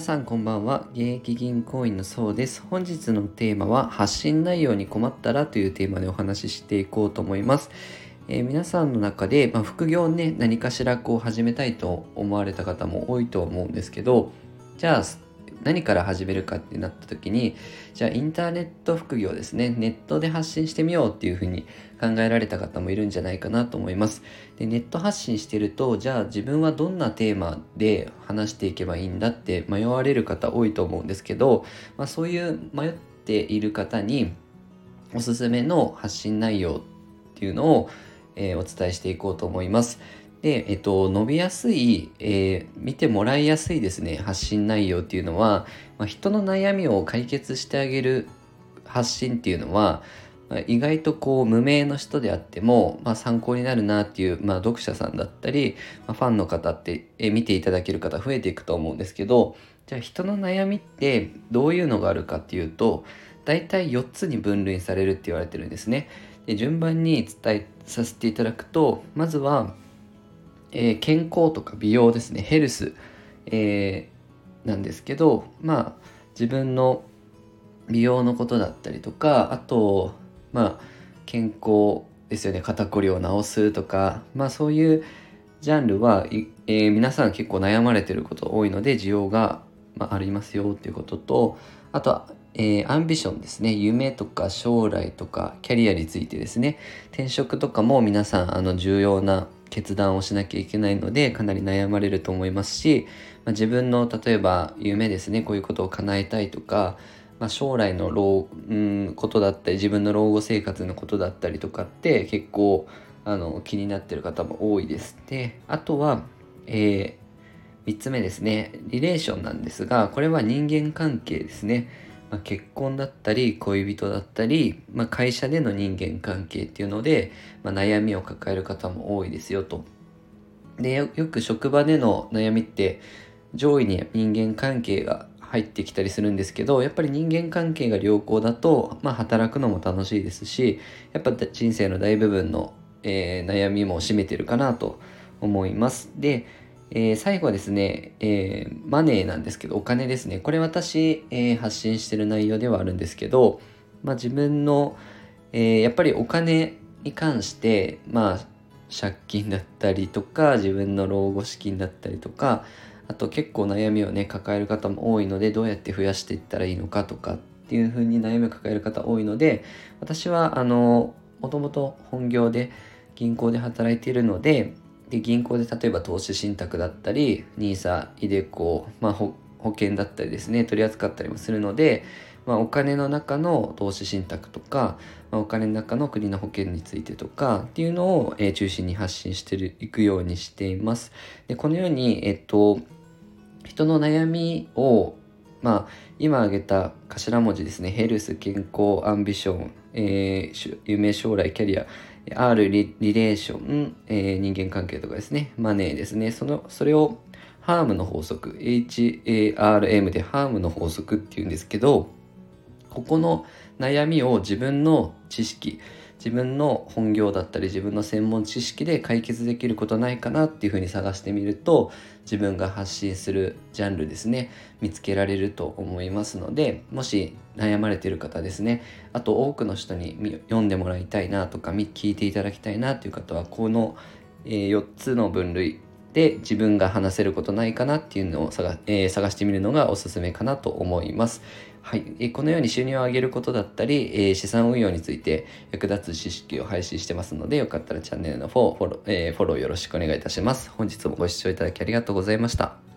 さんこんばんは。現役銀行員のそうです。本日のテーマは発信内容に困ったらというテーマでお話ししていこうと思います、えー、皆さんの中で、まあ、副業をね何かしらこう始めたいと思われた方も多いと思うんですけどじゃあ何から始めるかってなった時にじゃあインターネット副業ですねネットで発信してみようっていうふうに考えられた方もいるんじゃないかなと思いますでネット発信してるとじゃあ自分はどんなテーマで話していけばいいんだって迷われる方多いと思うんですけど、まあ、そういう迷っている方におすすめの発信内容っていうのを、えー、お伝えしていこうと思います。で、えっと、伸びやすい、えー、見てもらいやすいですね、発信内容っていうのは、まあ、人の悩みを解決してあげる発信っていうのは、まあ、意外とこう無名の人であっても、まあ、参考になるなっていう、まあ、読者さんだったり、まあ、ファンの方って、えー、見ていただける方増えていくと思うんですけどじゃあ人の悩みってどういうのがあるかっていうと大体4つに分類されるって言われてるんですね。で順番に伝えさせていただくとまずはえー、健康とか美容ですね。ヘルス、えー、なんですけどまあ自分の美容のことだったりとかあとまあ健康ですよね。肩こりを治すとかまあそういうジャンルは、えー、皆さん結構悩まれてること多いので需要が、まあ、ありますよっていうこととあとはえー、アンビションですね夢とか将来とかキャリアについてですね転職とかも皆さんあの重要な決断をしなきゃいけないのでかなり悩まれると思いますし、まあ、自分の例えば夢ですねこういうことを叶えたいとか、まあ、将来の老、うん、ことだったり自分の老後生活のことだったりとかって結構あの気になってる方も多いです。であとは、えー、3つ目ですねリレーションなんですがこれは人間関係ですね。まあ、結婚だったり恋人だったり、まあ、会社での人間関係っていうので、まあ、悩みを抱える方も多いですよと。でよく職場での悩みって上位に人間関係が入ってきたりするんですけどやっぱり人間関係が良好だと、まあ、働くのも楽しいですしやっぱ人生の大部分の、えー、悩みも占めてるかなと思います。でえー、最後はですね、えー、マネーなんですけど、お金ですね。これ私、えー、発信してる内容ではあるんですけど、まあ、自分の、えやっぱりお金に関して、まあ、借金だったりとか、自分の老後資金だったりとか、あと結構悩みをね、抱える方も多いので、どうやって増やしていったらいいのかとかっていうふうに悩みを抱える方多いので、私は、あの、もともと本業で銀行で働いているので、で銀行で例えば投資信託だったり NISA、iDeCo、まあ、保険だったりですね取り扱ったりもするので、まあ、お金の中の投資信託とか、まあ、お金の中の国の保険についてとかっていうのを、えー、中心に発信してるいくようにしています。でこのように、えっと、人の悩みをまあ、今挙げた頭文字ですね。ヘルス、健康、アンビション、えー、夢、将来、キャリア、R リリレーション、えー、人間関係とかですね、マネーですね、その、それをハームの法則、HARM でハームの法則っていうんですけど、ここの悩みを自分の知識、自分の本業だったり自分の専門知識で解決できることないかなっていうふうに探してみると自分が発信するジャンルですね見つけられると思いますのでもし悩まれてる方ですねあと多くの人に読んでもらいたいなとか聞いていただきたいなという方はこの4つの分類で自分が話せることないかなっていうのを探,、えー、探してみるのがおすすめかなと思います。はい、えー、このように収入を上げることだったり、えー、資産運用について役立つ知識を配信してますのでよかったらチャンネルのフォフォロー、えー、フォローよろしくお願いいたします。本日もご視聴いただきありがとうございました。